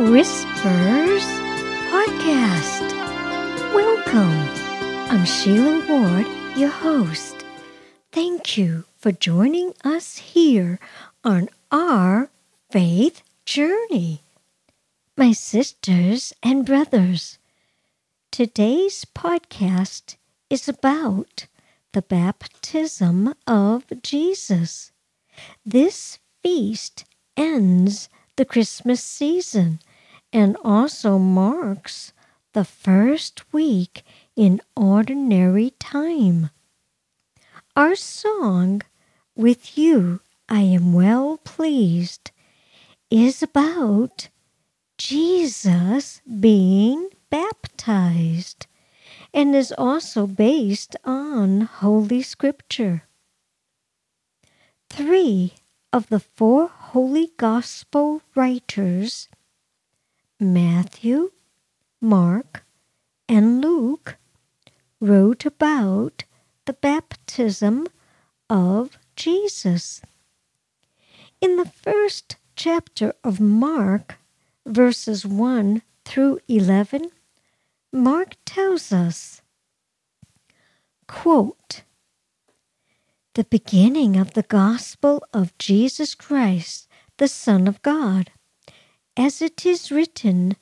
Whispers Podcast. Welcome. I'm Sheila Ward, your host. Thank you for joining us here on our faith journey. My sisters and brothers, today's podcast is about the baptism of Jesus. This feast ends the Christmas season and also marks the first week in ordinary time. Our song, With You I Am Well Pleased, is about Jesus being baptized and is also based on Holy Scripture. Three of the four Holy Gospel writers, Matthew, Mark, and Luke, wrote about the baptism of Jesus. In the first chapter of Mark, verses 1 through 11, Mark tells us, quote, the beginning of the gospel of Jesus Christ, the Son of God, as it is written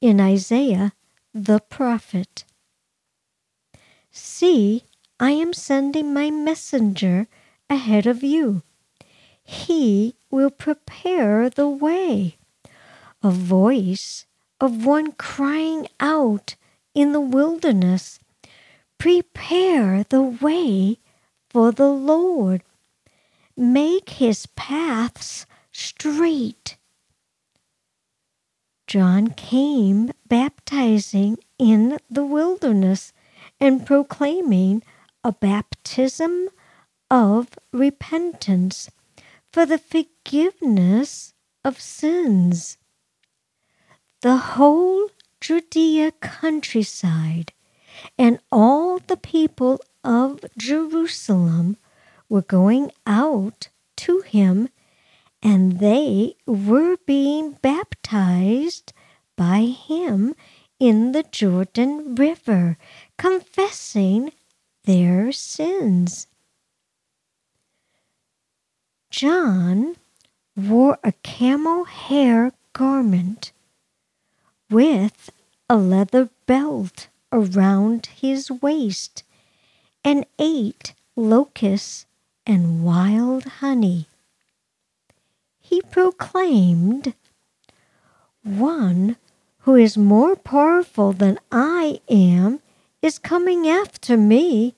in Isaiah the prophet. See, I am sending my messenger ahead of you. He will prepare the way. A voice of one crying out in the wilderness, Prepare the way for the Lord. Make his paths straight. John came baptizing in the wilderness and proclaiming a baptism of repentance for the forgiveness of sins. The whole Judea countryside and all the people of Jerusalem were going out to him, and they were being baptized by him in the Jordan River, confessing their sins. John wore a camel hair garment with a leather belt around his waist and ate locusts and wild honey. He proclaimed, One who is more powerful than I am is coming after me.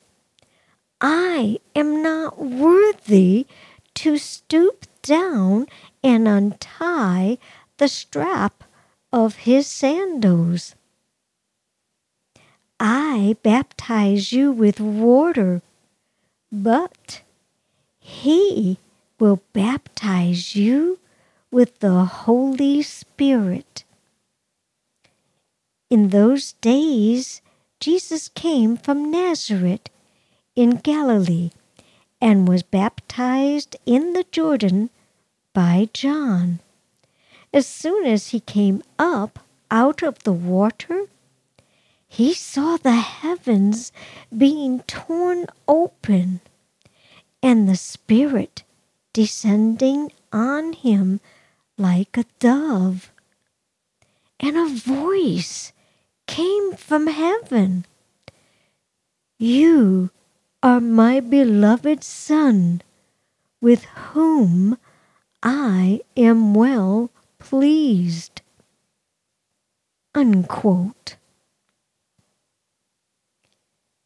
I am not worthy to stoop down and untie the strap of his sandals. I baptize you with water, but he will baptize you with the Holy Spirit. In those days, Jesus came from Nazareth in Galilee and was baptized in the Jordan by John. As soon as he came up out of the water, he saw the heavens being torn open and the Spirit descending on him like a dove. And a voice came from heaven You are my beloved Son, with whom I am well pleased. Unquote.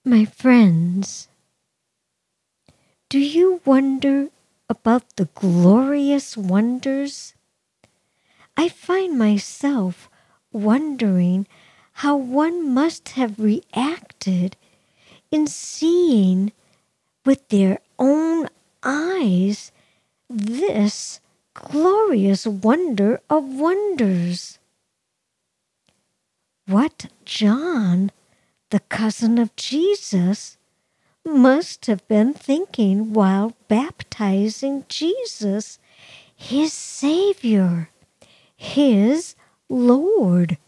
My friends, do you wonder about the glorious wonders? I find myself wondering how one must have reacted in seeing with their own eyes this glorious wonder of wonders. What John the cousin of Jesus, must have been thinking while baptizing Jesus, his Savior, his Lord.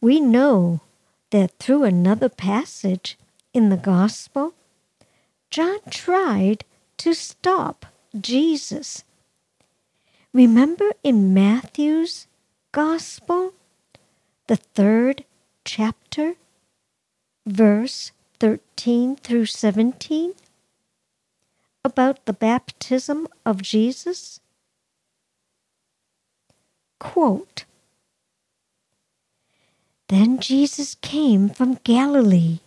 We know that through another passage in the Gospel, John tried to stop Jesus. Remember in Matthew's Gospel, the third chapter, verse 13 through 17, about the baptism of Jesus? Quote, Then Jesus came from Galilee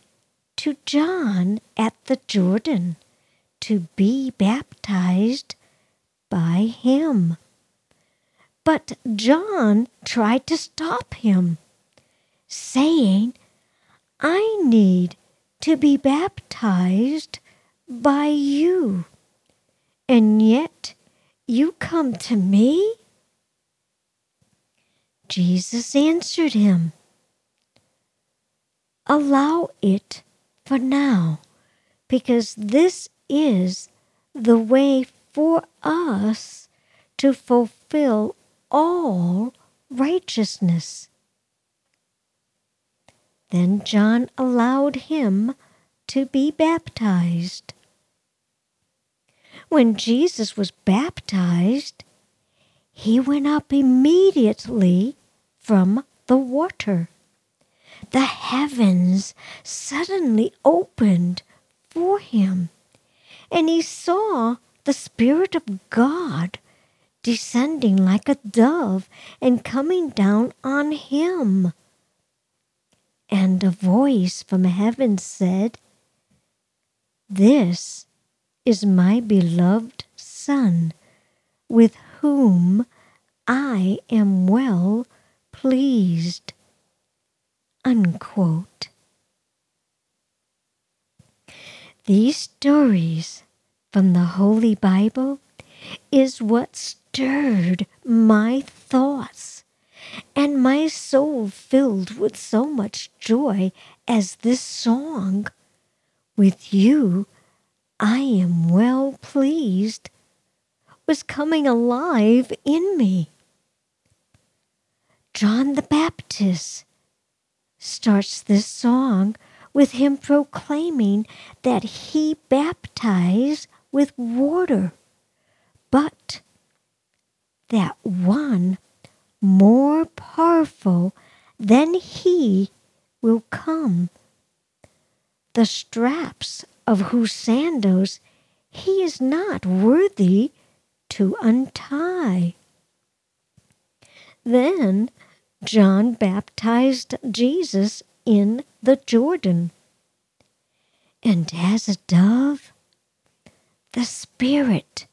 to John at the Jordan to be baptized by him. But John tried to stop him, saying, I need to be baptized by you, and yet you come to me? Jesus answered him, Allow it for now, because this is the way for us to fulfill all righteousness. Then John allowed him to be baptized. When Jesus was baptized, he went up immediately from the water. The heavens suddenly opened for him, and he saw the Spirit of God descending like a dove and coming down on him. And a voice from heaven said, This is my beloved Son, with whom I am well pleased. Unquote. These stories from the Holy Bible is what stirred my thoughts and my soul filled with so much joy as this song. With you, I am well pleased, was coming alive in me. John the Baptist starts this song with him proclaiming that he baptized with water, but that one more powerful than he will come, the straps of whose sandals he is not worthy to untie. Then John baptized Jesus in the Jordan. And as a dove, the Spirit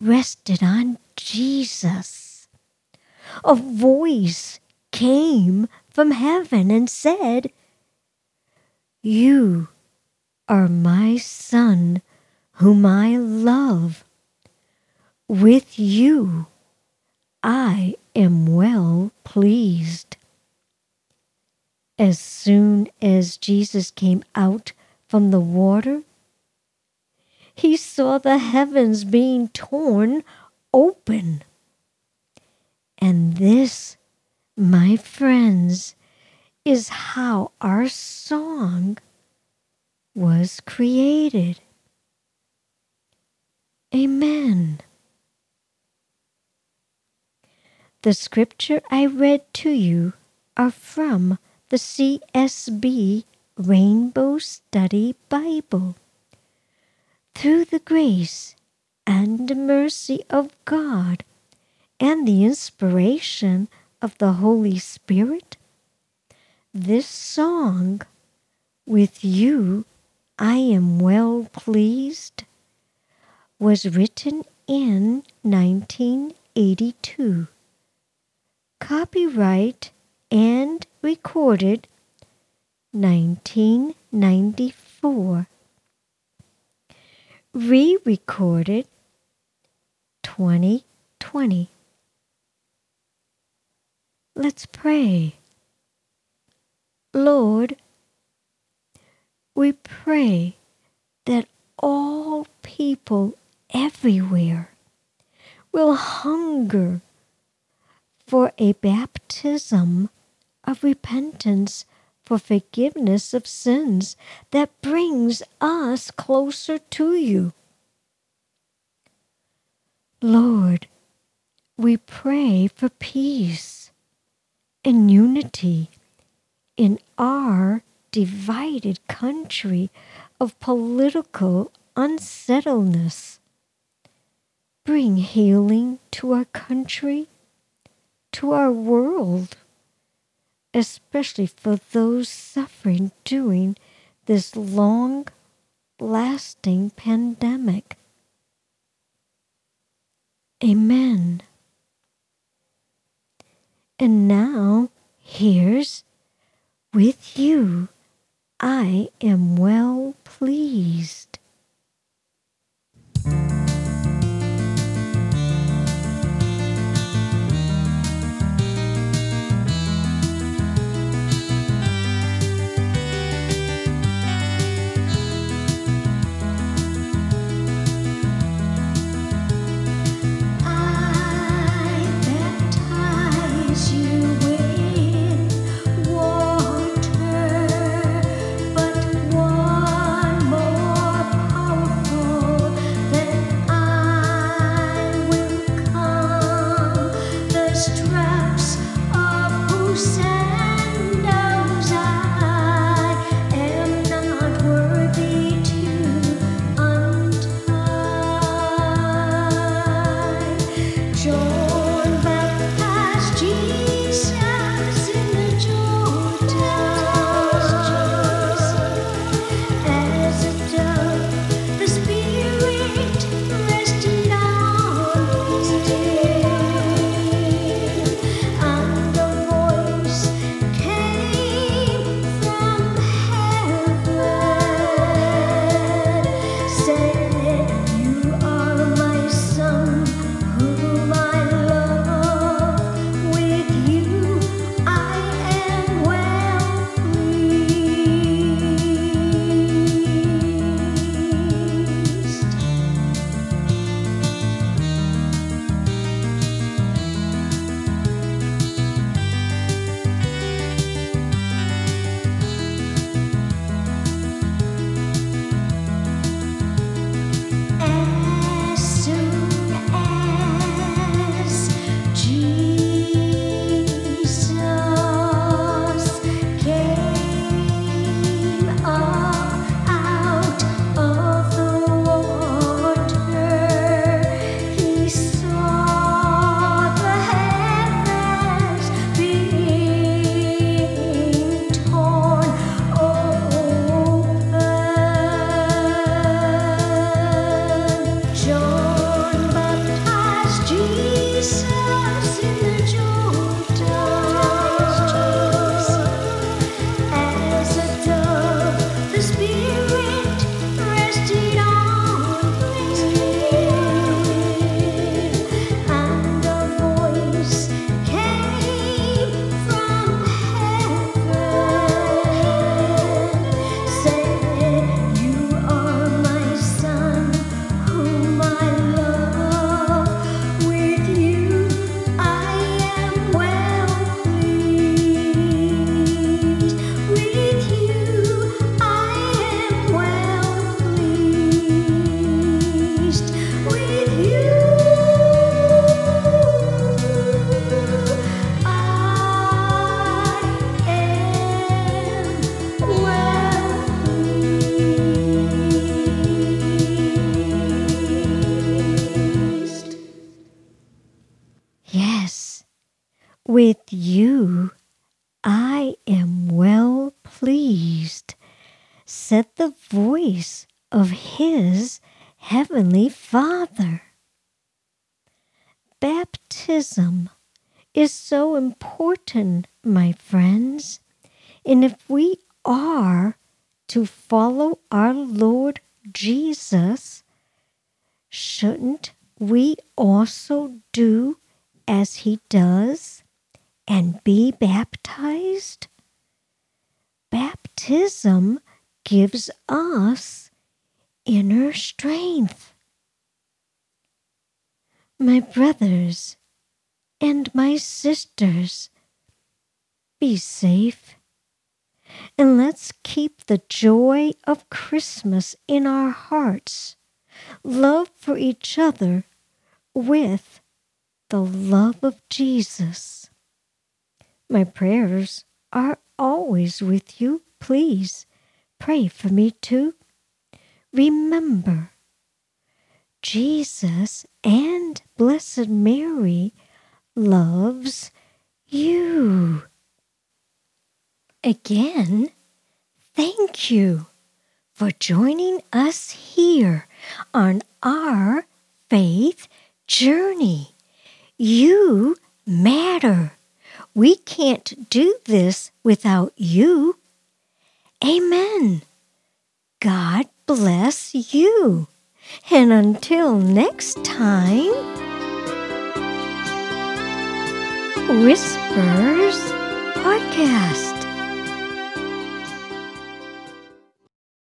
rested on Jesus. A voice came from heaven and said, You are my Son, whom I love. With you I am well pleased. As soon as Jesus came out from the water, he saw the heavens being torn open. And this, my friends, is how our song was created. Amen. The scripture I read to you are from the CSB Rainbow Study Bible. Through the grace and mercy of God and the inspiration of the Holy Spirit, this song, With You I Am Well Pleased, was written in 1982. Copyright and recorded 1994. Re recorded 2020. Let's pray. Lord, we pray that all people everywhere will hunger for a baptism of repentance for forgiveness of sins that brings us closer to you. Lord, we pray for peace and unity in our divided country of political unsettledness. Bring healing to our country, to our world, especially for those suffering during this long lasting pandemic. Amen. And now, here's with you I am well pleased. Voice of his heavenly Father. Baptism is so important, my friends, and if we are to follow our Lord Jesus, shouldn't we also do as he does? and be baptized? Baptism gives us inner strength. my brothers and my sisters, be safe. And let's keep the joy of Christmas in our hearts, love for each other with the love of Jesus. My prayers are always with you. Please pray for me too. Remember, Jesus and Blessed Mary loves you. Again, thank you for joining us here on our faith journey. You matter. We can't do this without you. Amen. God bless you. And until next time, Whispers Podcast.